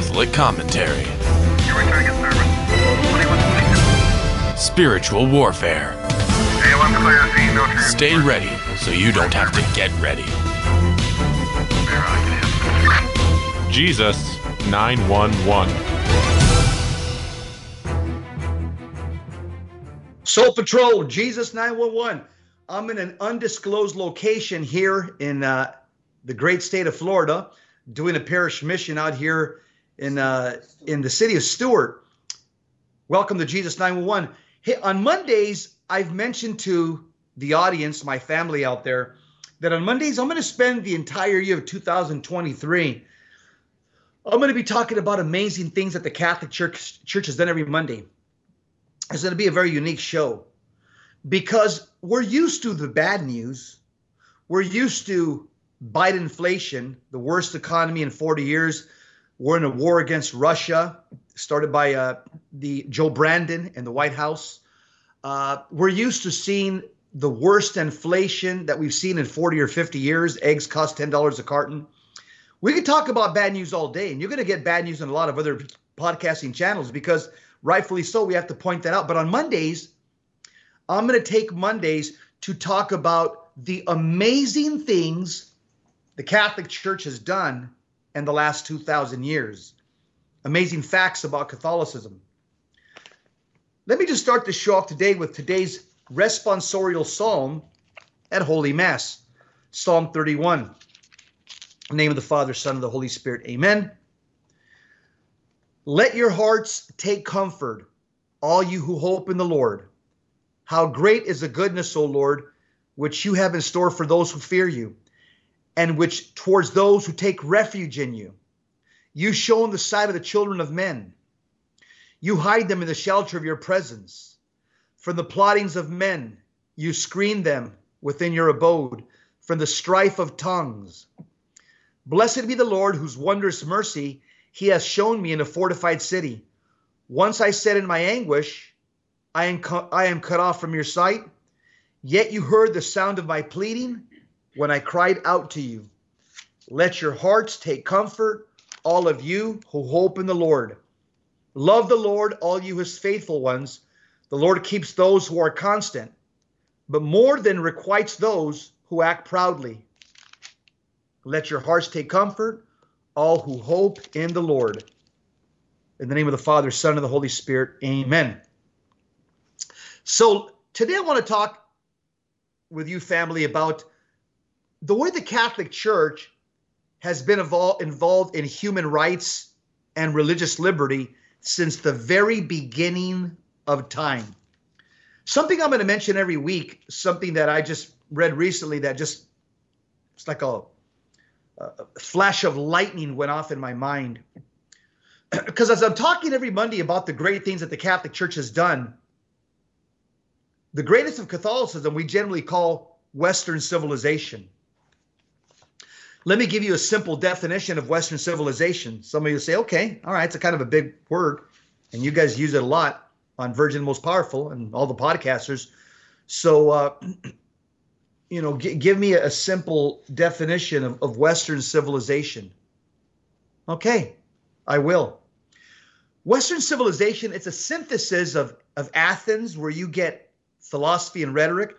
Catholic commentary. Spiritual warfare. Stay ready so you don't have to get ready. Jesus 911. Soul Patrol, Jesus 911. I'm in an undisclosed location here in uh, the great state of Florida, doing a parish mission out here in uh, in the city of Stuart. Welcome to Jesus 911. Hey, on Mondays, I've mentioned to the audience, my family out there, that on Mondays I'm going to spend the entire year of 2023. I'm going to be talking about amazing things that the Catholic Church Church has done every Monday. It's going to be a very unique show because we're used to the bad news. We're used to Biden inflation, the worst economy in 40 years. We're in a war against Russia, started by uh, the Joe Brandon and the White House. Uh, we're used to seeing the worst inflation that we've seen in 40 or 50 years. Eggs cost $10 a carton. We could talk about bad news all day, and you're going to get bad news on a lot of other podcasting channels because rightfully so, we have to point that out. But on Mondays, I'm going to take Mondays to talk about the amazing things the Catholic Church has done in the last 2,000 years. Amazing facts about Catholicism. Let me just start the show off today with today's responsorial psalm at Holy Mass, Psalm 31. In the name of the Father, Son, and the Holy Spirit. Amen. Let your hearts take comfort, all you who hope in the Lord. How great is the goodness, O Lord, which you have in store for those who fear you, and which towards those who take refuge in you. You show in the sight of the children of men. You hide them in the shelter of your presence. From the plottings of men, you screen them within your abode, from the strife of tongues. Blessed be the Lord, whose wondrous mercy he has shown me in a fortified city. Once I said in my anguish, I am, cu- I am cut off from your sight. Yet you heard the sound of my pleading when I cried out to you. Let your hearts take comfort, all of you who hope in the Lord. Love the Lord, all you his faithful ones. The Lord keeps those who are constant, but more than requites those who act proudly. Let your hearts take comfort, all who hope in the Lord. In the name of the Father, Son, and the Holy Spirit, amen. So today I want to talk with you, family, about the way the Catholic Church has been involved in human rights and religious liberty since the very beginning of time. Something I'm going to mention every week, something that I just read recently that just it's like a, a flash of lightning went off in my mind. Because as I'm talking every Monday about the great things that the Catholic Church has done, the greatest of Catholicism we generally call Western civilization. Let me give you a simple definition of Western civilization. Some of you say, okay, all right, it's a kind of a big word, and you guys use it a lot on Virgin Most Powerful and all the podcasters. So, uh, you know, g- give me a, simple definition of, of Western civilization. Okay, I will. Western civilization, it's a synthesis of, of Athens, where you get philosophy and rhetoric,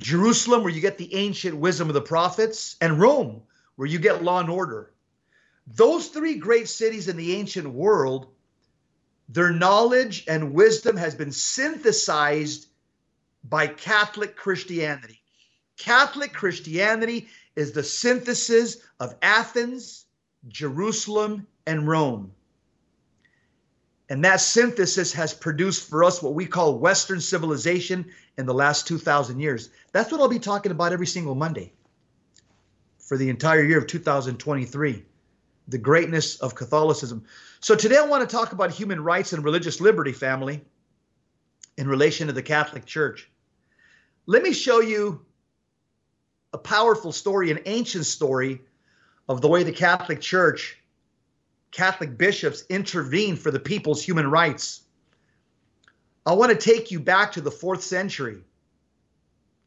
Jerusalem, where you get the ancient wisdom of the prophets, and Rome, where you get law and order. Those three great cities in the ancient world, their knowledge and wisdom has been synthesized by Catholic Christianity. Catholic Christianity is the synthesis of Athens, Jerusalem, and Rome. And that synthesis has produced for us what we call Western civilization in the last 2,000 years. That's what I'll be talking about every single Monday for the entire year of 2023 the greatness of Catholicism. So today I want to talk about human rights and religious liberty, family, in relation to the Catholic Church. Let me show you a powerful story, an ancient story of the way the Catholic Church Catholic bishops intervened for the people's human rights. I want to take you back to the fourth century,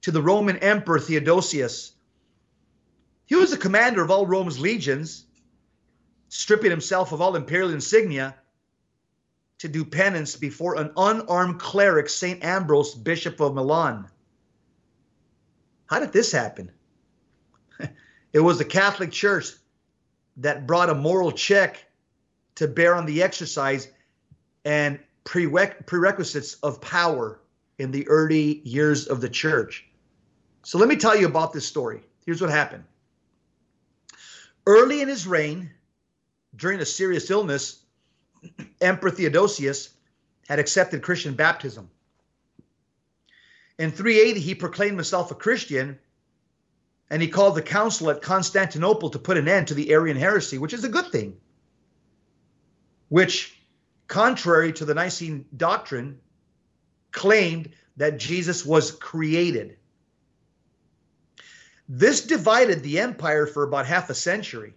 to the Roman Emperor Theodosius. He was the commander of all Rome's legions, stripping himself of all imperial insignia to do penance before an unarmed cleric, St. Ambrose, Bishop of Milan. How did this happen? it was the Catholic Church that brought a moral check to bear on the exercise and prerequisites of power in the early years of the church. So let me tell you about this story. Here's what happened. Early in his reign, during a serious illness, Emperor Theodosius had accepted Christian baptism. In 380, he proclaimed himself a Christian and he called the council at Constantinople to put an end to the Arian heresy, which is a good thing, which, contrary to the Nicene doctrine, claimed that Jesus was created. This divided the empire for about half a century.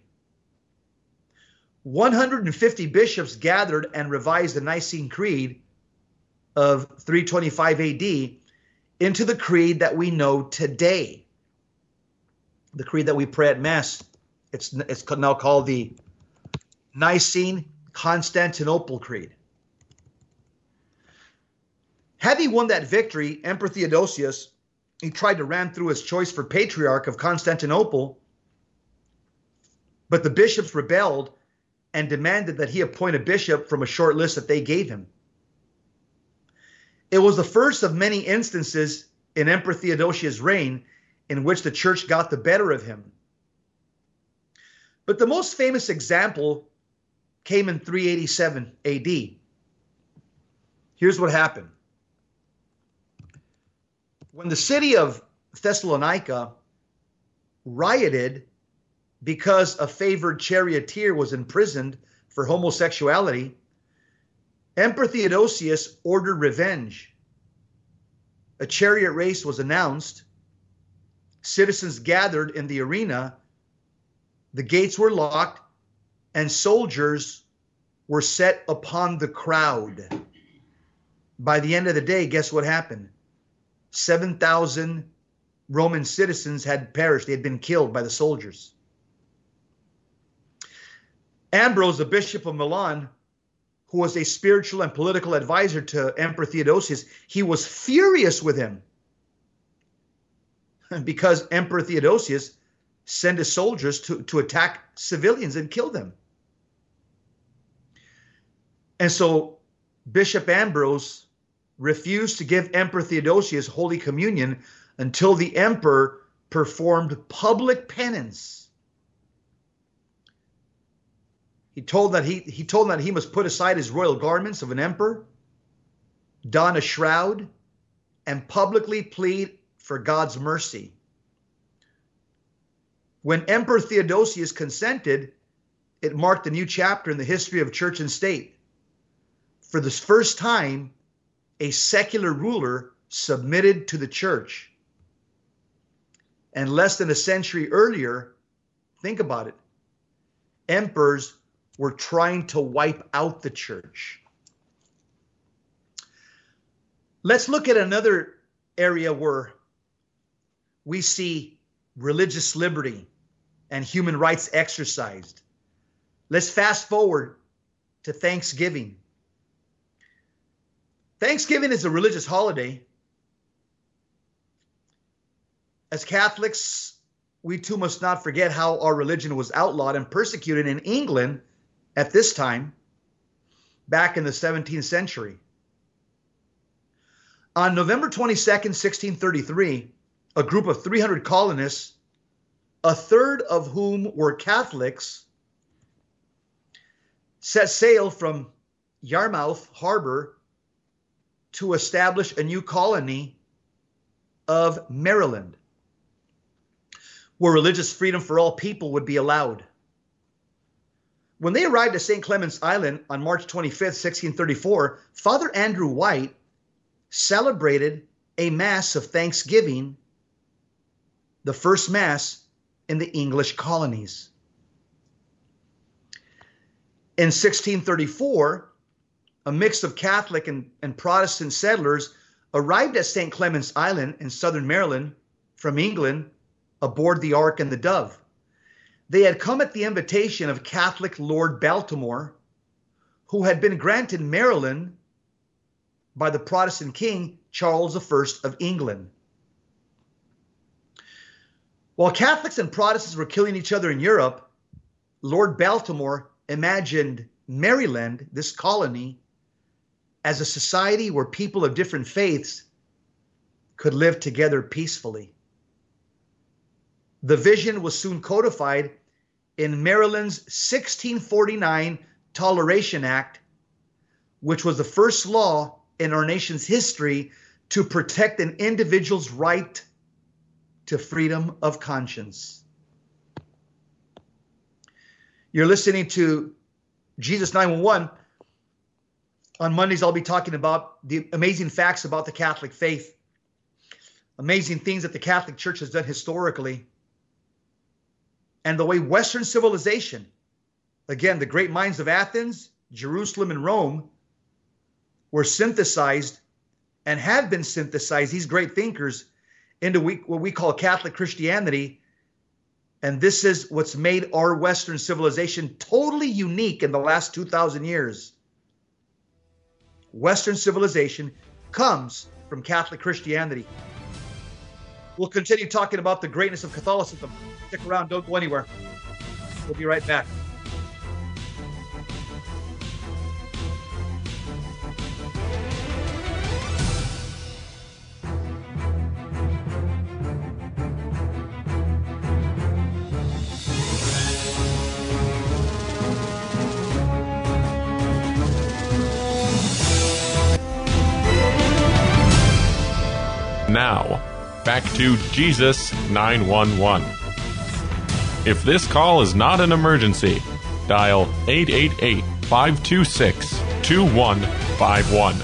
150 bishops gathered and revised the Nicene Creed of 325 AD into the creed that we know today. The creed that we pray at Mass. It's, it's now called the Nicene Constantinople Creed. Having won that victory, Emperor Theodosius, he tried to ram through his choice for patriarch of Constantinople, but the bishops rebelled and demanded that he appoint a bishop from a short list that they gave him. It was the first of many instances in Emperor Theodosius' reign in which the church got the better of him. But the most famous example came in 387 AD. Here's what happened. When the city of Thessalonica rioted because a favored charioteer was imprisoned for homosexuality, Emperor Theodosius ordered revenge. A chariot race was announced. Citizens gathered in the arena. The gates were locked, and soldiers were set upon the crowd. By the end of the day, guess what happened? 7,000 Roman citizens had perished. They had been killed by the soldiers. Ambrose, the bishop of Milan, who was a spiritual and political advisor to Emperor Theodosius, he was furious with him because Emperor Theodosius sent his soldiers to, to attack civilians and kill them. And so Bishop Ambrose refused to give Emperor Theodosius Holy Communion until the emperor performed public penance He told that he he told that he must put aside his royal garments of an emperor, don a shroud, and publicly plead for God's mercy. When Emperor Theodosius consented, it marked a new chapter in the history of church and state. For the first time, a secular ruler submitted to the church. And less than a century earlier, think about it, emperors were trying to wipe out the church. Let's look at another area where we see religious liberty and human rights exercised. Let's fast forward to Thanksgiving. Thanksgiving is a religious holiday. As Catholics, we too must not forget how our religion was outlawed and persecuted in England at this time, back in the 17th century. On November 22nd, 1633, a group of 300 colonists, a third of whom were Catholics, set sail from Yarmouth Harbor to establish a new colony of Maryland, where religious freedom for all people would be allowed. When they arrived at St. Clement's Island on March 25th, 1634, Father Andrew White celebrated a Mass of Thanksgiving, the first Mass in the English colonies. In 1634, a mix of Catholic and, and Protestant settlers arrived at St. Clement's Island in southern Maryland from England aboard the Ark and the Dove. They had come at the invitation of Catholic Lord Baltimore, who had been granted Maryland by the Protestant king Charles I of England. While Catholics and Protestants were killing each other in Europe, Lord Baltimore imagined Maryland, this colony, as a society where people of different faiths could live together peacefully. The vision was soon codified in Maryland's 1649 Toleration Act, which was the first law in our nation's history to protect an individual's right to freedom of conscience. You're listening to Jesus 911. On Mondays, I'll be talking about the amazing facts about the Catholic faith, amazing things that the Catholic Church has done historically, and the way Western civilization, again, the great minds of Athens, Jerusalem, and Rome, were synthesized and have been synthesized, these great thinkers, into what we call Catholic Christianity. And this is what's made our Western civilization totally unique in the last 2,000 years. Western civilization comes from Catholic Christianity. We'll continue talking about the greatness of Catholicism. Stick around, don't go anywhere. We'll be right back. Now, back to Jesus 911. If this call is not an emergency, dial 888 526 2151.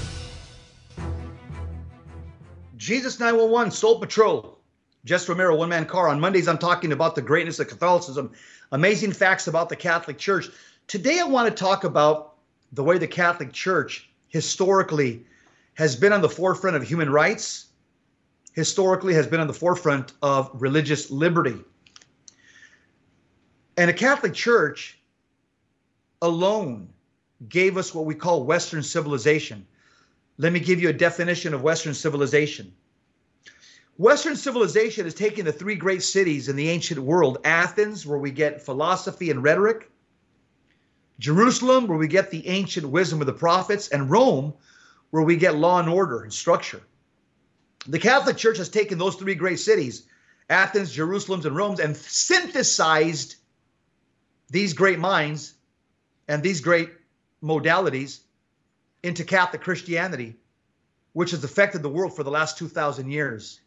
Jesus 911, Soul Patrol. Jess Romero, one man car. On Mondays, I'm talking about the greatness of Catholicism, amazing facts about the Catholic Church. Today, I want to talk about the way the Catholic Church historically has been on the forefront of human rights historically has been on the forefront of religious liberty. And a Catholic Church alone gave us what we call Western civilization. Let me give you a definition of Western civilization. Western civilization is taking the three great cities in the ancient world Athens, where we get philosophy and rhetoric, Jerusalem, where we get the ancient wisdom of the prophets, and Rome, where we get law and order and structure. The Catholic Church has taken those three great cities, Athens, Jerusalem, and Rome, and synthesized these great minds and these great modalities into Catholic Christianity, which has affected the world for the last 2,000 years.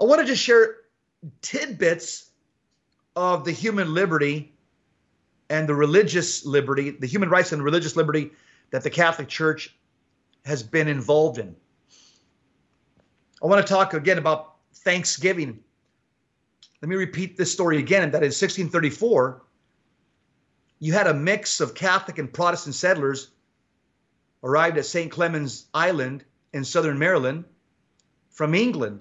I want to just share tidbits of the human liberty and the religious liberty, the human rights and religious liberty that the Catholic Church has been involved in. I want to talk again about Thanksgiving. Let me repeat this story again that in 1634, you had a mix of Catholic and Protestant settlers arrived at St. Clement's Island in southern Maryland from England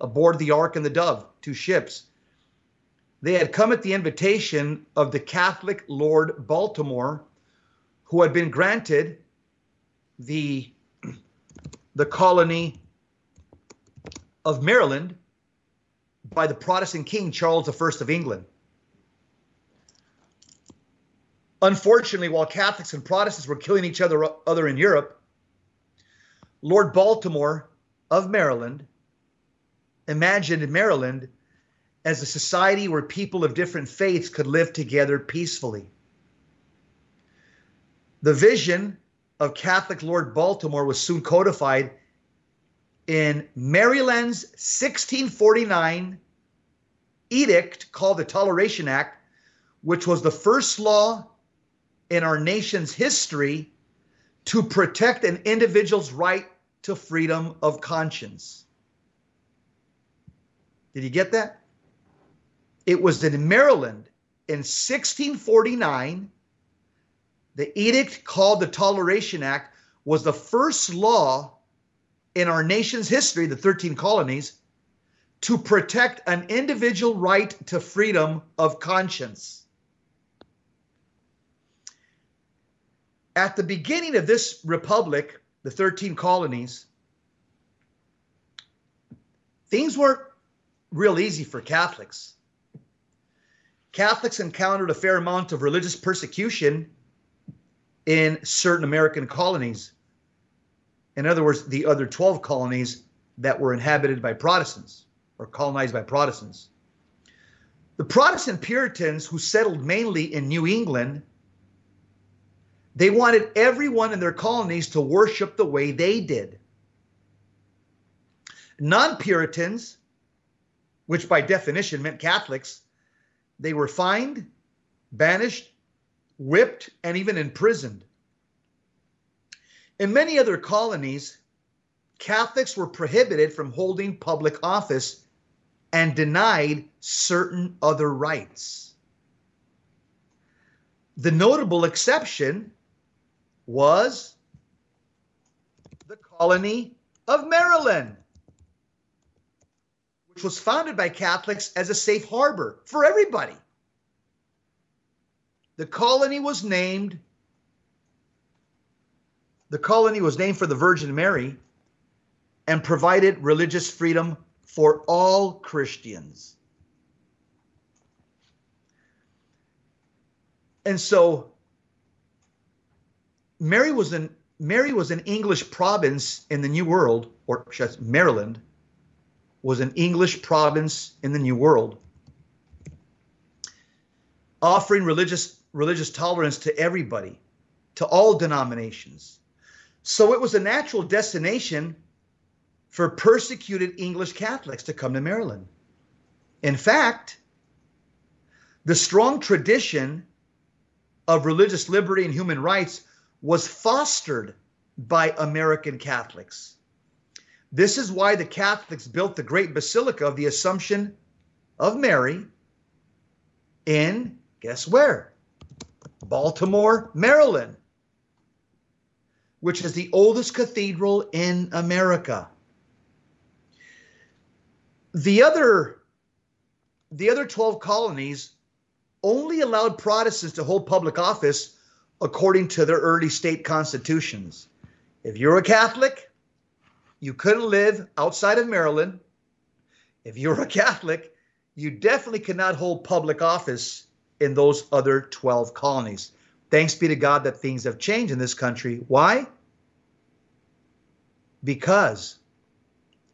aboard the Ark and the Dove, two ships. They had come at the invitation of the Catholic Lord Baltimore, who had been granted the, the colony of Maryland by the Protestant king Charles I of England. Unfortunately, while Catholics and Protestants were killing each other, other in Europe, Lord Baltimore of Maryland imagined Maryland as a society where people of different faiths could live together peacefully. The vision of Catholic Lord Baltimore was soon codified in Maryland's 1649 edict called the Toleration Act, which was the first law in our nation's history to protect an individual's right to freedom of conscience. Did you get that? It was in Maryland in 1649. The edict called the Toleration Act was the first law in our nation's history, the 13 colonies, to protect an individual right to freedom of conscience. At the beginning of this republic, the 13 colonies, things weren't real easy for Catholics. Catholics encountered a fair amount of religious persecution in certain American colonies. In other words, the other 12 colonies that were inhabited by Protestants or colonized by Protestants. The Protestant Puritans who settled mainly in New England, they wanted everyone in their colonies to worship the way they did. Non Puritans, which by definition meant Catholics, they were fined, banished, whipped, and even imprisoned. In many other colonies, Catholics were prohibited from holding public office and denied certain other rights. The notable exception was the colony of Maryland, which was founded by Catholics as a safe harbor for everybody. The colony was named the colony was named for the Virgin Mary and provided religious freedom for all Christians. And so Mary was an Mary was an English province in the New World, or Maryland was an English province in the New World, offering religious religious tolerance to everybody, to all denominations. So it was a natural destination for persecuted English Catholics to come to Maryland. In fact, the strong tradition of religious liberty and human rights was fostered by American Catholics. This is why the Catholics built the great Basilica of the Assumption of Mary in, guess where? Baltimore, Maryland which is the oldest cathedral in America. The other the other 12 colonies only allowed Protestants to hold public office according to their early state constitutions. If you're a Catholic, you couldn't live outside of Maryland. If you're a Catholic, you definitely cannot hold public office in those other 12 colonies. Thanks be to God that things have changed in this country. Why? Because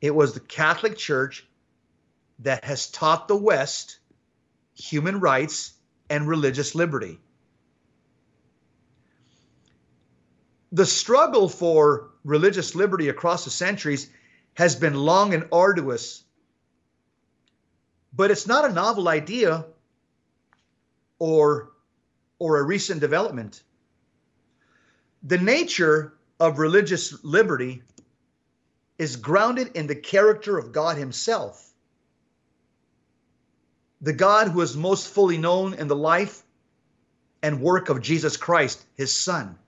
it was the Catholic Church that has taught the West human rights and religious liberty. The struggle for religious liberty across the centuries has been long and arduous, but it's not a novel idea or, or a recent development. The nature of religious liberty is grounded in the character of God Himself. The God who is most fully known in the life and work of Jesus Christ, His Son,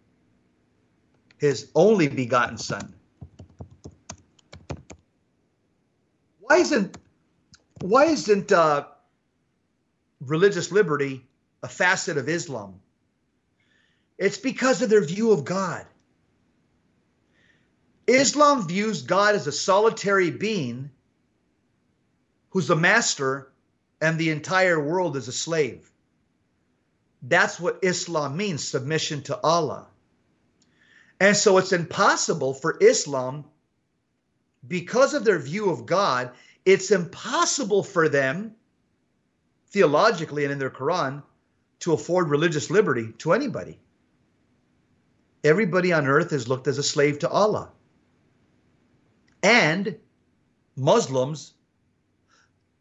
His only begotten Son. Why isn't why isn't uh, religious liberty a facet of Islam? It's because of their view of God. Islam views God as a solitary being who's the master and the entire world is a slave. That's what Islam means submission to Allah. And so it's impossible for Islam, because of their view of God, it's impossible for them, theologically and in their Quran, to afford religious liberty to anybody. Everybody on earth is looked as a slave to Allah. And Muslims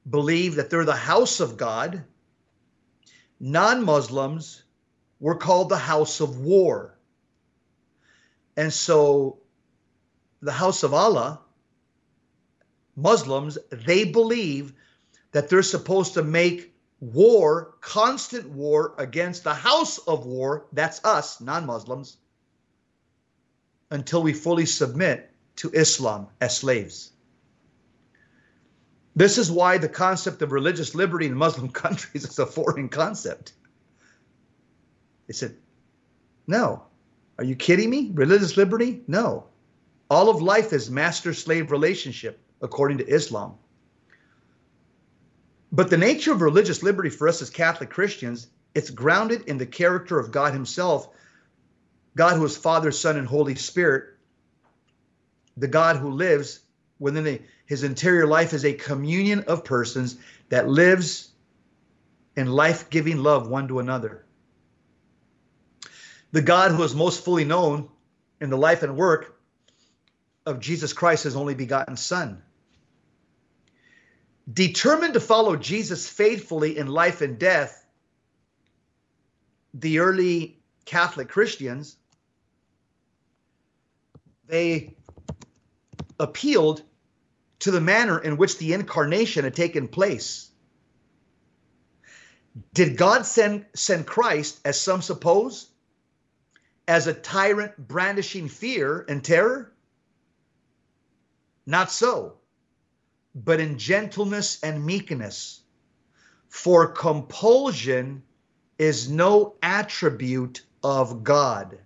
believe that they're the house of God. Non Muslims were called the house of war. And so the house of Allah, Muslims, they believe that they're supposed to make war, constant war against the house of war, that's us, non Muslims, until we fully submit to Islam as slaves. This is why the concept of religious liberty in Muslim countries is a foreign concept. They said, no. Are you kidding me? Religious liberty? No. All of life is master slave relationship, according to Islam. But the nature of religious liberty for us as Catholic Christians, it's grounded in the character of God Himself, God who is Father, Son, and Holy Spirit, the God who lives within a, his interior life is a communion of persons that lives in life giving love one to another. The God who is most fully known in the life and work of Jesus Christ, his only begotten Son. Determined to follow Jesus faithfully in life and death, the early Catholic Christians, they appealed to the manner in which the incarnation had taken place. Did God send, send Christ, as some suppose, as a tyrant brandishing fear and terror? Not so, but in gentleness and meekness. For compulsion is no attribute of God.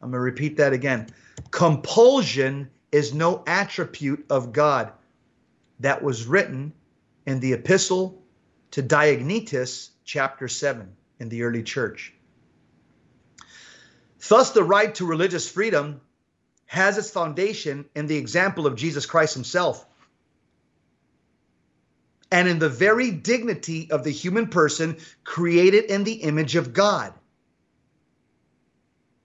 I'm going to repeat that again. Compulsion is no attribute of God. That was written in the epistle to Diognetus, chapter 7, in the early church. Thus, the right to religious freedom has its foundation in the example of Jesus Christ himself and in the very dignity of the human person created in the image of God.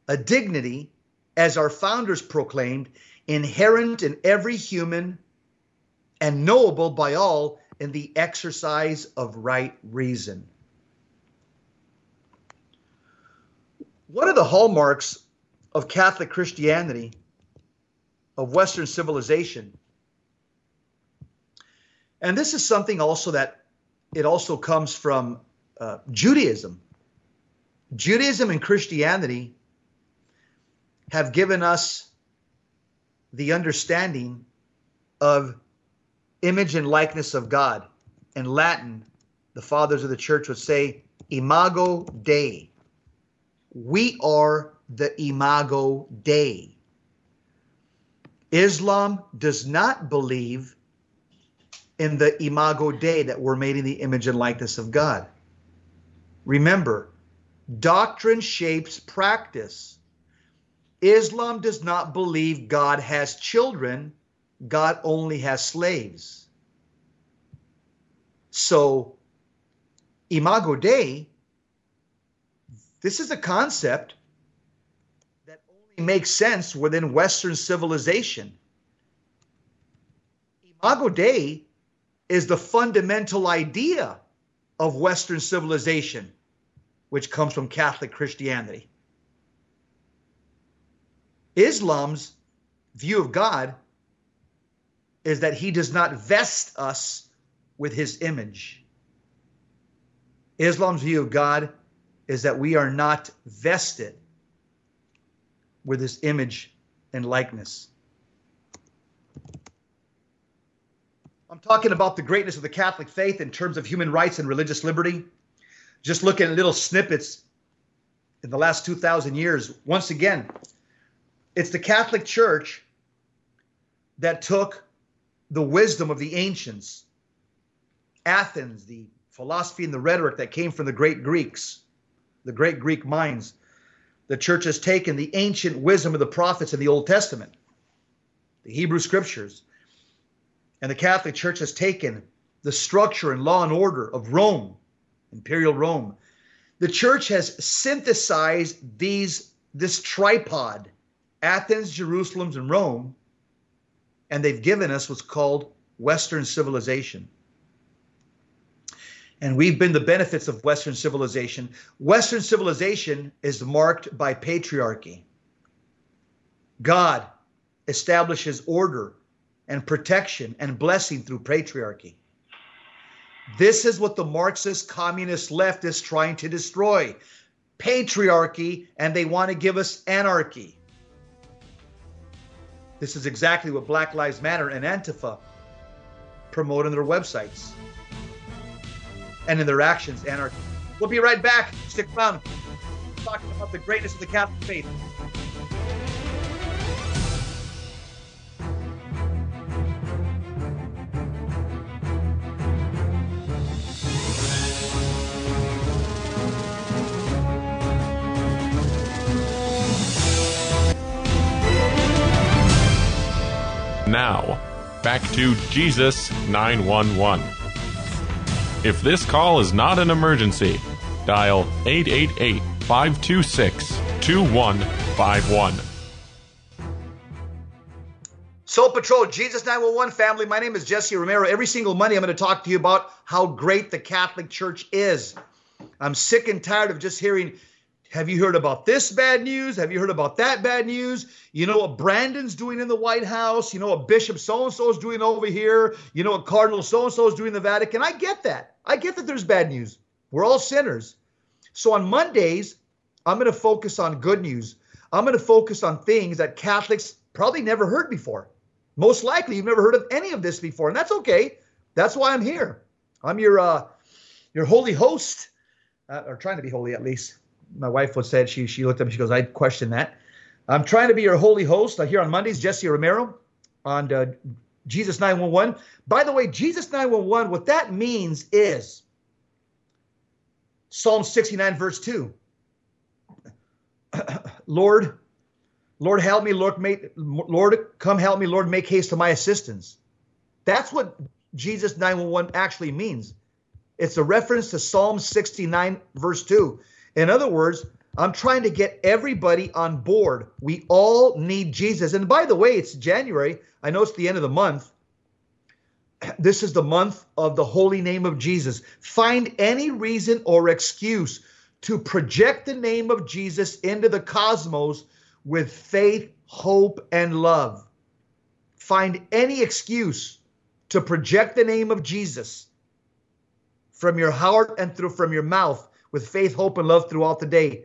A dignity, as our founders proclaimed, inherent in every human and knowable by all in the exercise of right reason. What are the hallmarks of Catholic Christianity, of Western civilization? And this is something also that it also comes from uh, Judaism. Judaism and Christianity have given us the understanding of image and likeness of God. In Latin, the fathers of the church would say, Imago Dei. We are the Imago Dei. Islam does not believe in the Imago Dei that we're made in the image and likeness of God. Remember, doctrine shapes practice. Islam does not believe God has children, God only has slaves. So, Imago Dei, this is a concept that only makes sense within Western civilization. Imago Dei is the fundamental idea of Western civilization, which comes from Catholic Christianity. Islam's view of God is that he does not vest us with his image. Islam's view of God is that we are not vested with his image and likeness. I'm talking about the greatness of the Catholic faith in terms of human rights and religious liberty. Just looking at little snippets in the last 2,000 years. Once again, it's the Catholic Church that took the wisdom of the ancients, Athens, the philosophy and the rhetoric that came from the great Greeks, the great Greek minds. The church has taken the ancient wisdom of the prophets in the Old Testament, the Hebrew scriptures, and the Catholic Church has taken the structure and law and order of Rome, imperial Rome. The church has synthesized these this tripod Athens, Jerusalem, and Rome, and they've given us what's called Western civilization. And we've been the benefits of Western civilization. Western civilization is marked by patriarchy. God establishes order and protection and blessing through patriarchy. This is what the Marxist communist left is trying to destroy patriarchy, and they want to give us anarchy. This is exactly what Black Lives Matter and Antifa promote on their websites and in their actions. Anarchy. We'll be right back. Stick around. Talking about the greatness of the Catholic faith. Now, back to Jesus 911. If this call is not an emergency, dial 888 526 2151. Soul Patrol, Jesus 911 family. My name is Jesse Romero. Every single Monday, I'm going to talk to you about how great the Catholic Church is. I'm sick and tired of just hearing have you heard about this bad news? Have you heard about that bad news? You know what Brandon's doing in the White House? You know what Bishop so and so is doing over here? You know what Cardinal so and so is doing in the Vatican? I get that. I get that there's bad news. We're all sinners. So on Mondays, I'm going to focus on good news. I'm going to focus on things that Catholics probably never heard before. Most likely, you've never heard of any of this before, and that's okay. That's why I'm here. I'm your uh, your holy host, uh, or trying to be holy at least my wife was said she she looked at me. She goes, I question that. I'm trying to be your holy host uh, here on Mondays. Jesse Romero on uh, Jesus 911. By the way, Jesus 911. What that means is Psalm 69 verse 2. Lord, Lord, help me. Lord, make, Lord, come help me. Lord, make haste to my assistance. That's what Jesus 911 actually means. It's a reference to Psalm 69 verse 2. In other words, I'm trying to get everybody on board. We all need Jesus. And by the way, it's January. I know it's the end of the month. This is the month of the holy name of Jesus. Find any reason or excuse to project the name of Jesus into the cosmos with faith, hope, and love. Find any excuse to project the name of Jesus from your heart and through from your mouth with faith, hope, and love throughout the day.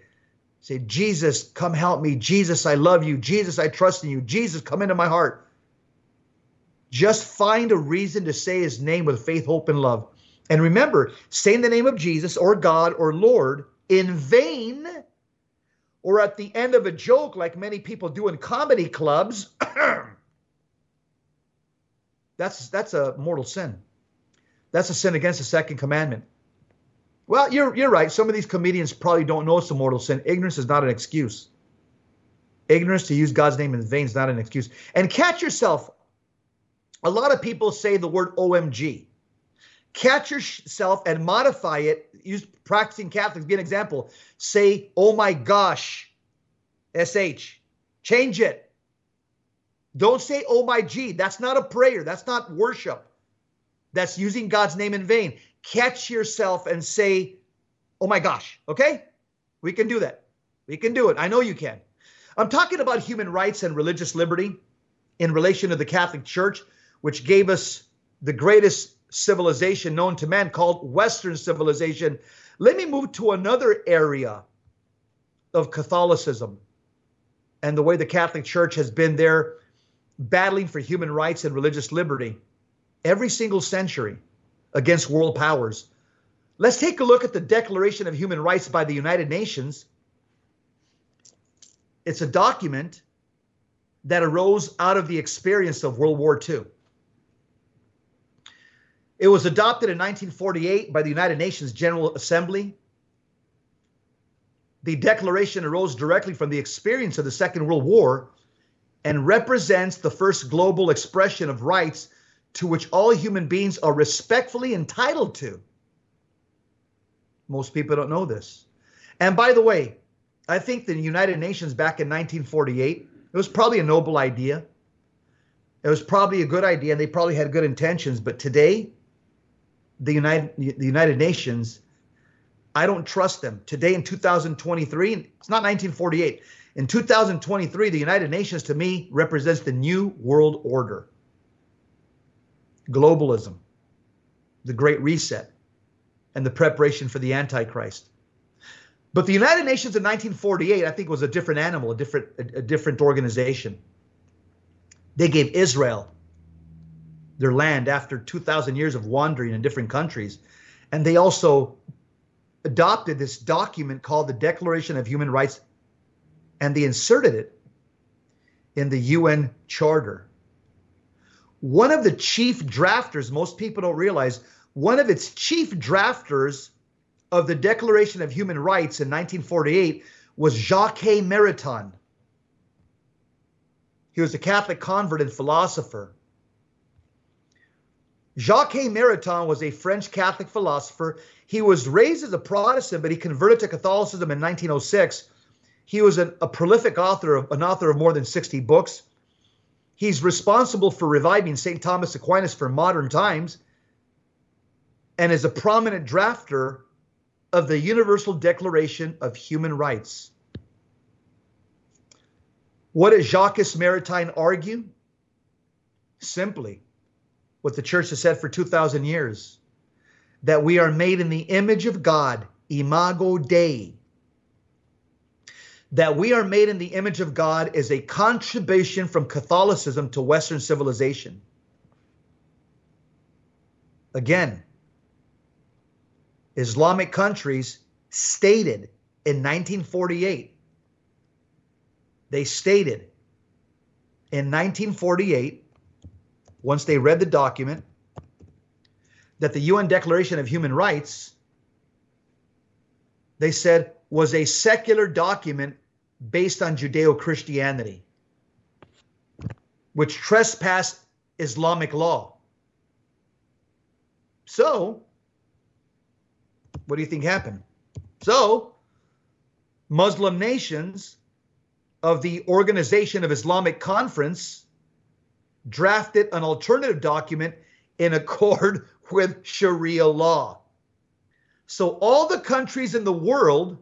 Say, Jesus, come help me. Jesus, I love you. Jesus, I trust in you. Jesus, come into my heart. Just find a reason to say his name with faith, hope, and love. And remember, saying the name of Jesus or God or Lord in vain or at the end of a joke, like many people do in comedy clubs, that's, that's a mortal sin. That's a sin against the second commandment. Well, you're you're right. Some of these comedians probably don't know it's a mortal sin. Ignorance is not an excuse. Ignorance to use God's name in vain is not an excuse. And catch yourself. A lot of people say the word OMG. Catch yourself and modify it. Use practicing Catholics. Be an example. Say, oh my gosh, SH. Change it. Don't say, oh my G. That's not a prayer. That's not worship. That's using God's name in vain catch yourself and say, oh my gosh, okay? We can do that. We can do it. I know you can. I'm talking about human rights and religious liberty in relation to the Catholic Church, which gave us the greatest civilization known to man called Western civilization. Let me move to another area of Catholicism and the way the Catholic Church has been there battling for human rights and religious liberty every single century against world powers. Let's take a look at the Declaration of Human Rights by the United Nations. It's a document that arose out of the experience of World War II. It was adopted in 1948 by the United Nations General Assembly. The declaration arose directly from the experience of the Second World War and represents the first global expression of rights to which all human beings are respectfully entitled to. Most people don't know this. And by the way, I think the United Nations back in 1948, it was probably a noble idea. It was probably a good idea, and they probably had good intentions. But today, the United the United Nations, I don't trust them. Today in 2023, it's not 1948. In 2023, the United Nations to me represents the new world order globalism, the Great Reset, and the preparation for the Antichrist. But the United Nations in 1948, I think, was a different animal, a different, a, a different organization. They gave Israel their land after 2,000 years of wandering in different countries. And they also adopted this document called the Declaration of Human Rights and they inserted it in the UN Charter. One of the chief drafters, most people don't realize, one of its chief drafters of the Declaration of Human Rights in 1948 was Jacques Maritain. He was a Catholic convert and philosopher. Jacques Maritain was a French Catholic philosopher. He was raised as a Protestant, but he converted to Catholicism in 1906. He was a prolific author, of, an author of more than 60 books. He's responsible for reviving St. Thomas Aquinas for modern times and is a prominent drafter of the Universal Declaration of Human Rights. What does Jacques Maritain argue? Simply, what the church has said for 2,000 years that we are made in the image of God, imago Dei. That we are made in the image of God is a contribution from Catholicism to Western civilization. Again, Islamic countries stated in 1948, they stated in 1948, once they read the document, that the UN Declaration of Human Rights, they said, was a secular document based on Judeo Christianity, which trespassed Islamic law. So, what do you think happened? So, Muslim nations of the Organization of Islamic Conference drafted an alternative document in accord with Sharia law. So, all the countries in the world,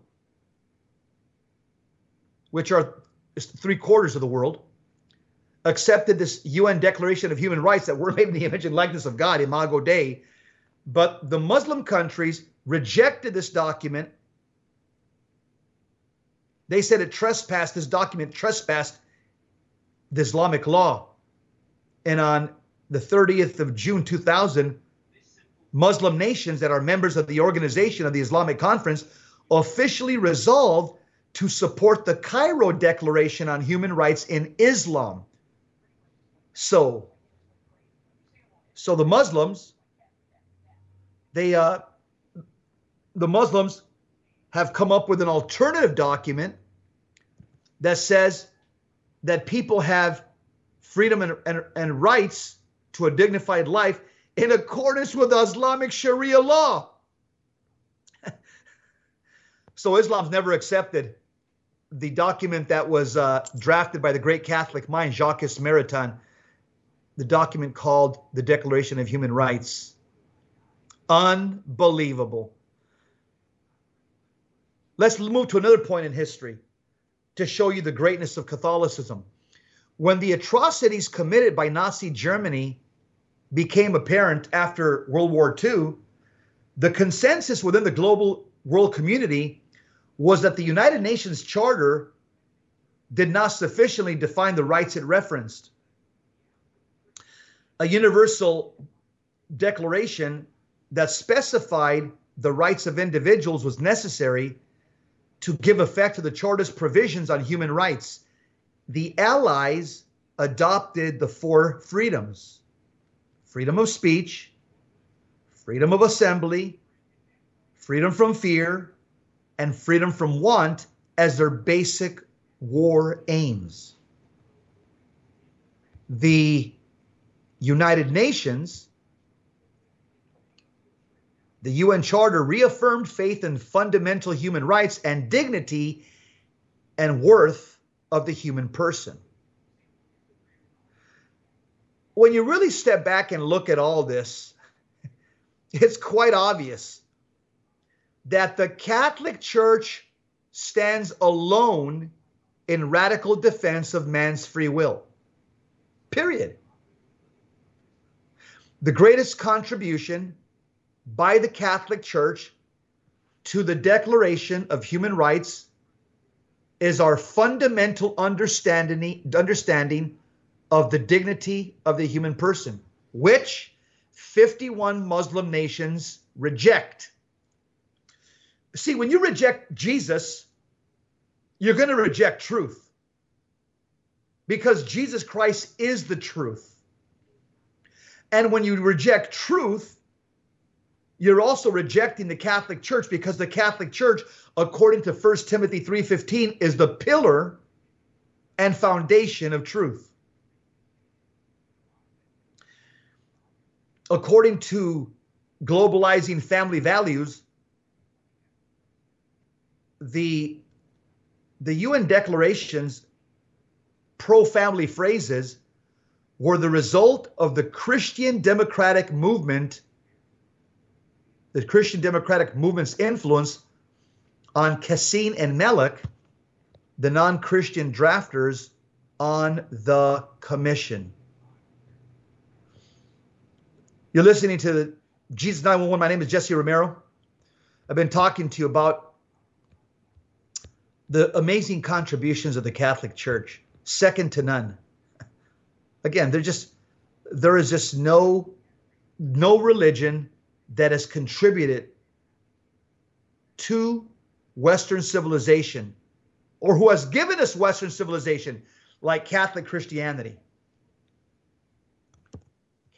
which are three quarters of the world, accepted this UN Declaration of Human Rights that we're made in the image and likeness of God, Imago Dei. But the Muslim countries rejected this document. They said it trespassed, this document trespassed the Islamic law. And on the 30th of June 2000, Muslim nations that are members of the organization of the Islamic Conference officially resolved to support the Cairo Declaration on Human Rights in Islam. So, so the Muslims, they uh, the Muslims have come up with an alternative document that says that people have freedom and, and, and rights to a dignified life in accordance with Islamic Sharia law. so Islam's never accepted the document that was uh, drafted by the great Catholic mind, Jacques Maritain, the document called the Declaration of Human Rights. Unbelievable. Let's move to another point in history to show you the greatness of Catholicism. When the atrocities committed by Nazi Germany became apparent after World War II, the consensus within the global world community was that the United Nations Charter did not sufficiently define the rights it referenced. A universal declaration that specified the rights of individuals was necessary to give effect to the Charter's provisions on human rights. The Allies adopted the four freedoms freedom of speech, freedom of assembly, freedom from fear, and freedom from want as their basic war aims. The United Nations the UN Charter reaffirmed faith in fundamental human rights and dignity and worth of the human person. When you really step back and look at all this, it's quite obvious that the Catholic Church stands alone in radical defense of man's free will. Period. The greatest contribution by the Catholic Church to the Declaration of Human Rights is our fundamental understanding, understanding of the dignity of the human person. which 51 Muslim nations reject. See, when you reject Jesus, you're going to reject truth because Jesus Christ is the truth. And when you reject truth, you're also rejecting the Catholic Church because the Catholic Church, according to 1 Timothy 3:15, is the pillar and foundation of truth. According to globalizing family values, the the UN declarations pro family phrases were the result of the Christian democratic movement, the Christian democratic movement's influence on Cassin and Malik, the non Christian drafters on the commission. You're listening to Jesus 911. My name is Jesse Romero. I've been talking to you about the amazing contributions of the Catholic Church, second to none. Again, there just there is just no no religion that has contributed to Western civilization or who has given us Western civilization like Catholic Christianity.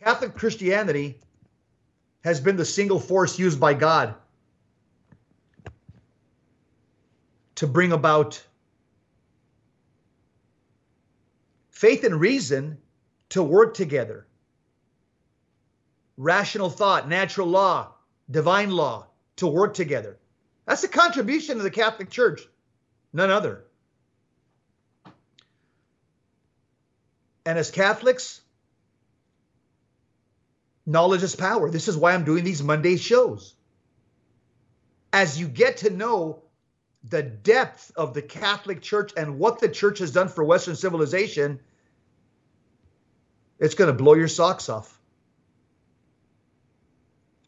Catholic Christianity has been the single force used by God to bring about faith and reason to work together. Rational thought, natural law, divine law to work together. That's the contribution of the Catholic Church, none other. And as Catholics, knowledge is power. This is why I'm doing these Monday shows. As you get to know the depth of the Catholic Church and what the church has done for Western civilization, it's going to blow your socks off.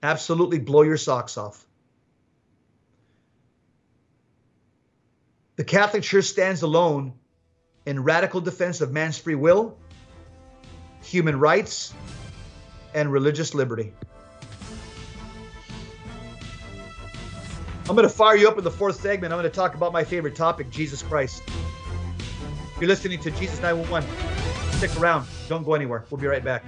Absolutely blow your socks off. The Catholic Church stands alone in radical defense of man's free will, human rights, and religious liberty. I'm going to fire you up in the fourth segment. I'm going to talk about my favorite topic, Jesus Christ. You're listening to Jesus 911. Stick around. Don't go anywhere. We'll be right back.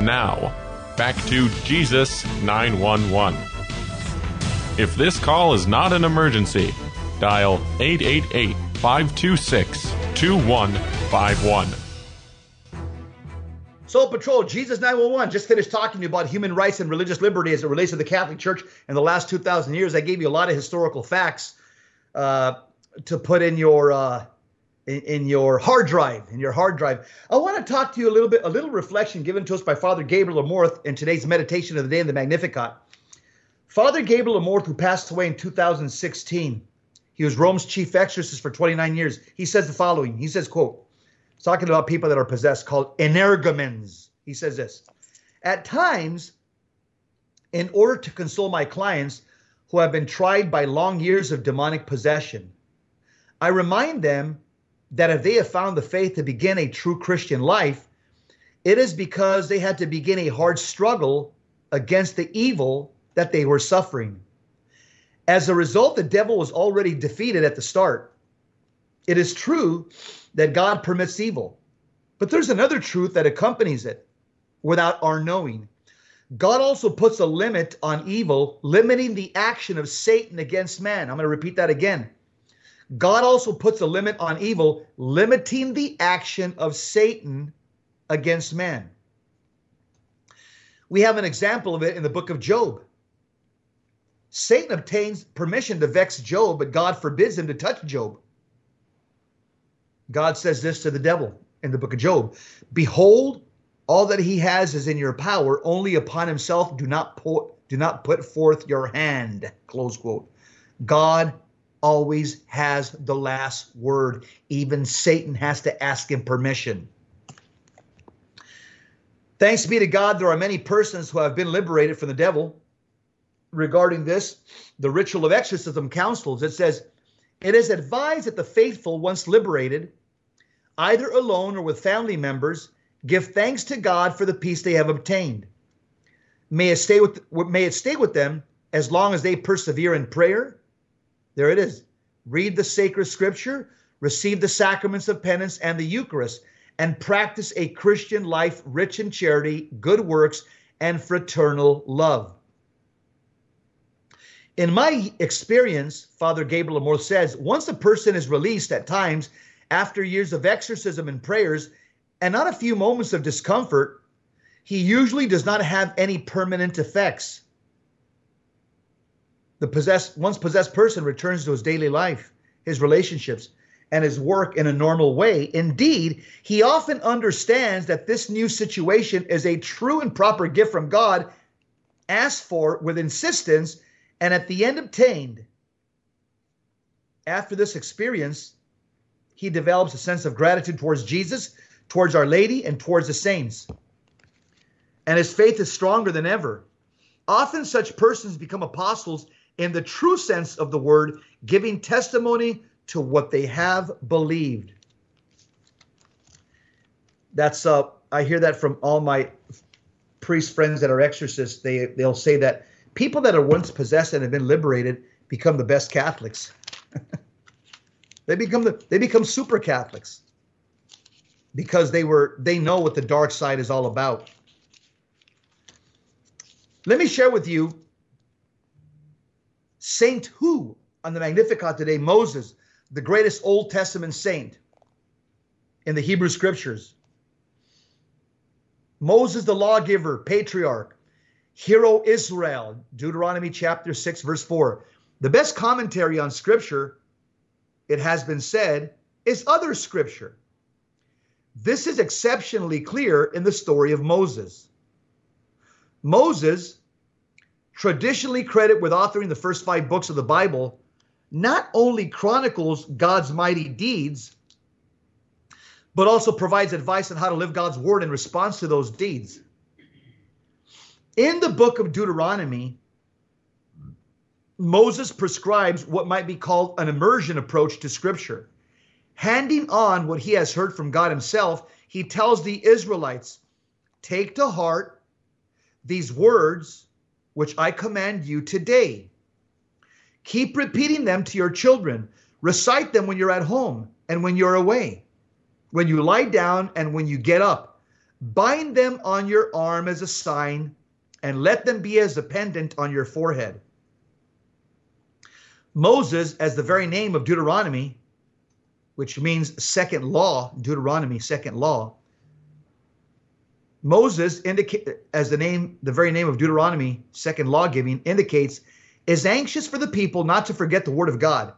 Now, back to Jesus 911. If this call is not an emergency, dial 888 526 2151. Soul Patrol, Jesus 911, just finished talking to you about human rights and religious liberty as it relates to the Catholic Church in the last 2,000 years. I gave you a lot of historical facts uh, to put in your uh, in, in, your hard drive. In your hard drive, I want to talk to you a little bit, a little reflection given to us by Father Gabriel Amorth in today's meditation of the day in the Magnificat. Father Gabriel Amorth, who passed away in 2016, he was Rome's chief exorcist for 29 years. He says the following. He says, "quote." talking about people that are possessed called energumens. He says this At times, in order to console my clients who have been tried by long years of demonic possession, I remind them that if they have found the faith to begin a true Christian life, it is because they had to begin a hard struggle against the evil that they were suffering. As a result, the devil was already defeated at the start. It is true that God permits evil. But there's another truth that accompanies it without our knowing. God also puts a limit on evil, limiting the action of Satan against man. I'm going to repeat that again. God also puts a limit on evil, limiting the action of Satan against man. We have an example of it in the book of Job. Satan obtains permission to vex Job, but God forbids him to touch Job. God says this to the devil in the book of Job Behold, all that he has is in your power, only upon himself do not put do not put forth your hand. Close quote. God always has the last word. Even Satan has to ask him permission. Thanks be to God, there are many persons who have been liberated from the devil. Regarding this, the ritual of exorcism counsels, it says, It is advised that the faithful, once liberated, either alone or with family members, give thanks to God for the peace they have obtained. May it stay with may it stay with them as long as they persevere in prayer. There it is. Read the sacred scripture, receive the sacraments of penance and the Eucharist, and practice a Christian life rich in charity, good works, and fraternal love. In my experience, Father Gabriel Amorth says, once a person is released at times after years of exorcism and prayers and not a few moments of discomfort, he usually does not have any permanent effects. The possessed, once possessed person returns to his daily life, his relationships, and his work in a normal way. Indeed, he often understands that this new situation is a true and proper gift from God, asked for with insistence, and at the end obtained. After this experience, he develops a sense of gratitude towards Jesus, towards Our Lady, and towards the saints. And his faith is stronger than ever. Often, such persons become apostles in the true sense of the word, giving testimony to what they have believed. That's uh I hear that from all my priest friends that are exorcists. They they'll say that people that are once possessed and have been liberated become the best Catholics. they become the they become super Catholics because they were they know what the dark side is all about. Let me share with you Saint who on the Magnificat today, Moses, the greatest Old Testament saint in the Hebrew scriptures. Moses, the lawgiver, patriarch, hero Israel, Deuteronomy chapter 6, verse 4. The best commentary on scripture, it has been said, is other scripture. This is exceptionally clear in the story of Moses. Moses, traditionally credited with authoring the first five books of the Bible, not only chronicles God's mighty deeds, but also provides advice on how to live God's word in response to those deeds. In the book of Deuteronomy, Moses prescribes what might be called an immersion approach to scripture. Handing on what he has heard from God himself, he tells the Israelites, Take to heart these words which I command you today. Keep repeating them to your children. Recite them when you're at home and when you're away, when you lie down and when you get up. Bind them on your arm as a sign and let them be as a pendant on your forehead. Moses, as the very name of Deuteronomy, which means second law, Deuteronomy, second law. Moses indicate as the name, the very name of Deuteronomy, second law giving, indicates is anxious for the people not to forget the word of God.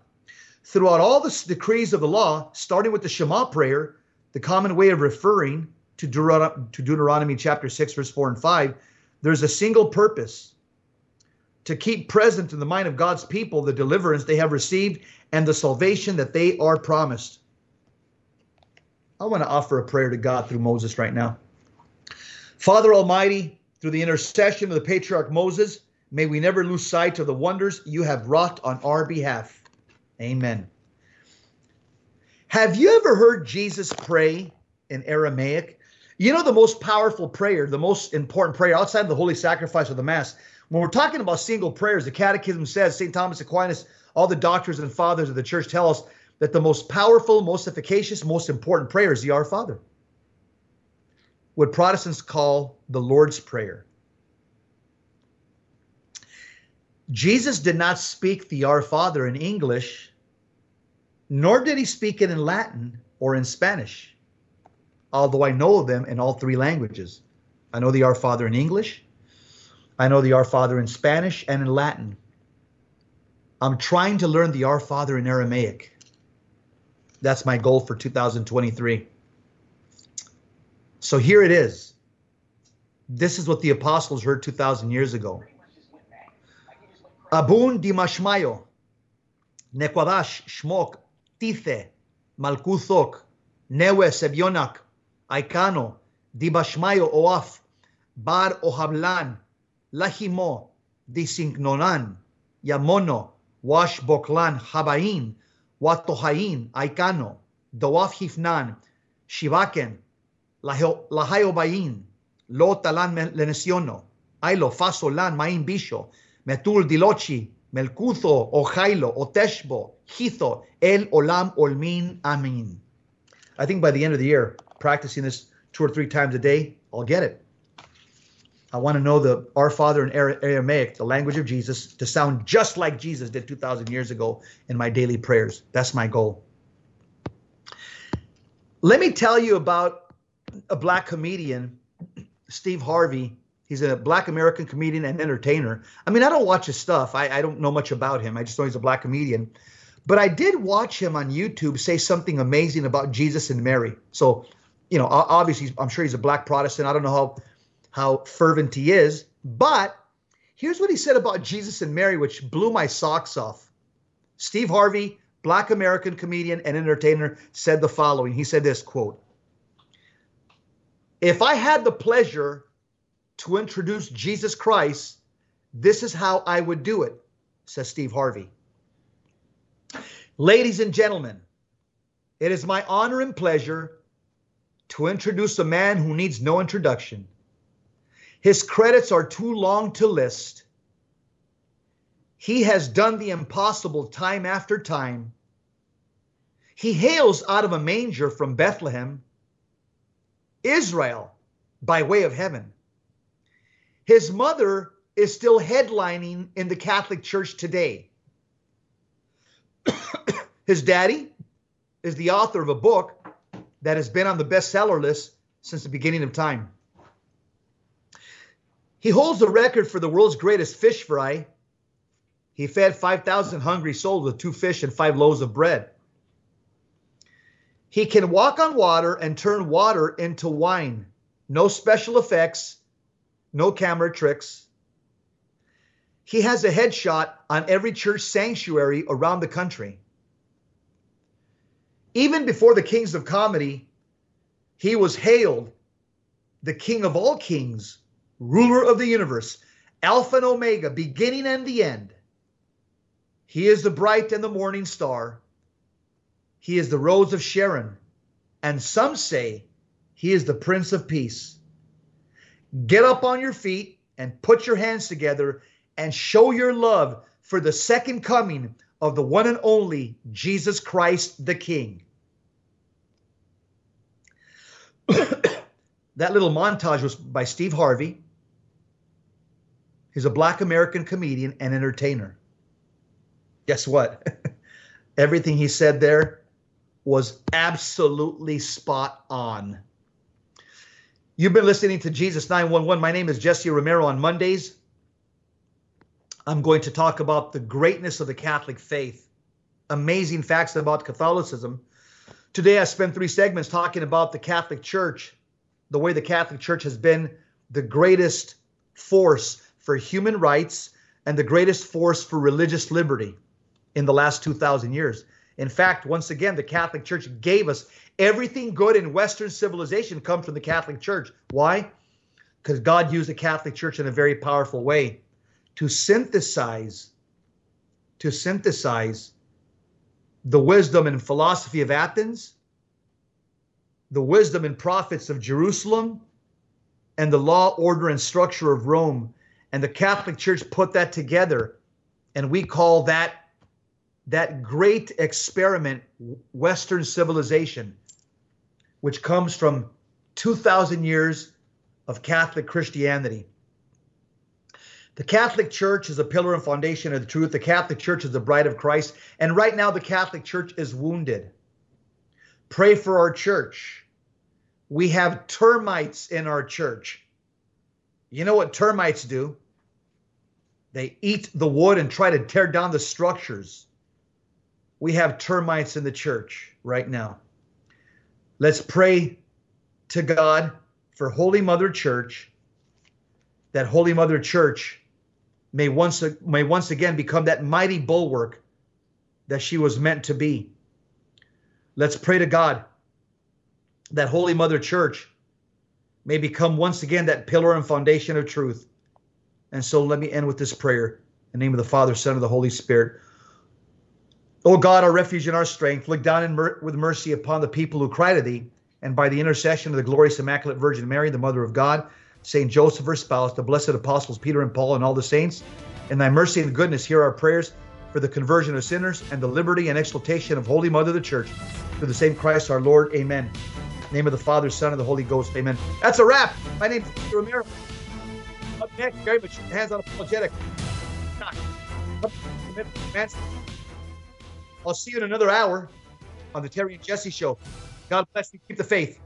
Throughout all the decrees of the law, starting with the Shema prayer, the common way of referring to Deuteronomy, to Deuteronomy chapter 6, verse 4 and 5, there's a single purpose to keep present in the mind of God's people the deliverance they have received and the salvation that they are promised. I want to offer a prayer to God through Moses right now. Father Almighty, through the intercession of the patriarch Moses, may we never lose sight of the wonders you have wrought on our behalf. Amen. Have you ever heard Jesus pray in Aramaic? You know, the most powerful prayer, the most important prayer outside of the holy sacrifice of the Mass, when we're talking about single prayers, the Catechism says, St. Thomas Aquinas, all the doctors and fathers of the church tell us that the most powerful, most efficacious, most important prayer is the Our Father. What Protestants call the Lord's Prayer. Jesus did not speak the Our Father in English, nor did he speak it in Latin or in Spanish, although I know them in all three languages. I know the Our Father in English, I know the Our Father in Spanish and in Latin. I'm trying to learn the Our Father in Aramaic. That's my goal for 2023. So here it is. This is what the apostles heard 2,000 years ago. Abun dimashmayo, nekwadash shmok, tithe, malkuthok, newe sebionak, aikano, dibashmayo oaf, Bar Ohablan, Lahimo, Disinknonan, Yamono, Wash Boklan, Habain, Watohain, Aikano, Doaf Hifnan, Shivaken, Lahayobain, Lo Talan Lenesiono, Ailo, Fasolan, Main Bisho, Metul Dilochi, Melkutho, Ojailo, Oteshbo, Hitho, El Olam Olmin Amin. I think by the end of the year, practicing this two or three times a day, I'll get it. I want to know the Our Father in Aramaic, the language of Jesus, to sound just like Jesus did 2,000 years ago in my daily prayers. That's my goal. Let me tell you about a black comedian, Steve Harvey. He's a black American comedian and entertainer. I mean, I don't watch his stuff. I, I don't know much about him. I just know he's a black comedian. But I did watch him on YouTube say something amazing about Jesus and Mary. So, you know, obviously, I'm sure he's a black Protestant. I don't know how how fervent he is, but here's what he said about Jesus and Mary, which blew my socks off. Steve Harvey, black American comedian and entertainer, said the following. He said this quote: "If I had the pleasure to introduce Jesus Christ, this is how I would do it," says Steve Harvey. Ladies and gentlemen, it is my honor and pleasure to introduce a man who needs no introduction. His credits are too long to list. He has done the impossible time after time. He hails out of a manger from Bethlehem, Israel, by way of heaven. His mother is still headlining in the Catholic Church today. His daddy is the author of a book that has been on the bestseller list since the beginning of time. He holds the record for the world's greatest fish fry. He fed 5,000 hungry souls with two fish and five loaves of bread. He can walk on water and turn water into wine. No special effects, no camera tricks. He has a headshot on every church sanctuary around the country. Even before the kings of comedy, he was hailed the king of all kings, ruler of the universe, Alpha and Omega, beginning and the end. He is the bright and the morning star. He is the rose of Sharon. And some say he is the Prince of Peace. Get up on your feet and put your hands together and show your love for the second coming of the one and only Jesus Christ the King. that little montage was by Steve Harvey. He's a black American comedian and entertainer. Guess what? Everything he said there was absolutely spot on. You've been listening to Jesus 911. My name is Jesse Romero. On Mondays, I'm going to talk about the greatness of the Catholic faith, amazing facts about Catholicism, Today, I spent three segments talking about the Catholic Church, the way the Catholic Church has been the greatest force for human rights and the greatest force for religious liberty in the last 2,000 years. In fact, once again, the Catholic Church gave us everything good in Western civilization comes from the Catholic Church. Why? Because God used the Catholic Church in a very powerful way to synthesize, to synthesize the wisdom and philosophy of Athens, the wisdom and prophets of Jerusalem, and the law, order, and structure of Rome. And the Catholic Church put that together. And we call that that great experiment, Western civilization, which comes from 2,000 years of Catholic Christianity. The Catholic Church is a pillar and foundation of the truth. The Catholic Church is the bride of Christ. And right now, the Catholic Church is wounded. Pray for our church. We have termites in our church. You know what termites do? They eat the wood and try to tear down the structures. We have termites in the church right now. Let's pray to God for Holy Mother Church, that Holy Mother Church may once, may once again become that mighty bulwark that she was meant to be. Let's pray to God that Holy Mother Church may become once again that pillar and foundation of truth. And so let me end with this prayer. In the name of the Father, Son, and the Holy Spirit. O God, our refuge and our strength, look down mer- with mercy upon the people who cry to thee, and by the intercession of the glorious Immaculate Virgin Mary, the Mother of God, Saint Joseph, her spouse, the blessed apostles Peter and Paul, and all the saints, in thy mercy and goodness, hear our prayers for the conversion of sinners and the liberty and exaltation of Holy Mother the Church. Through the same Christ our Lord. Amen. name of the Father, Son, and the Holy Ghost. Amen. That's a wrap. My name is Peter Romero. Up next, very much hands on apologetic. I'll see you in another hour on the Terry and Jesse Show. God bless you. Keep the faith.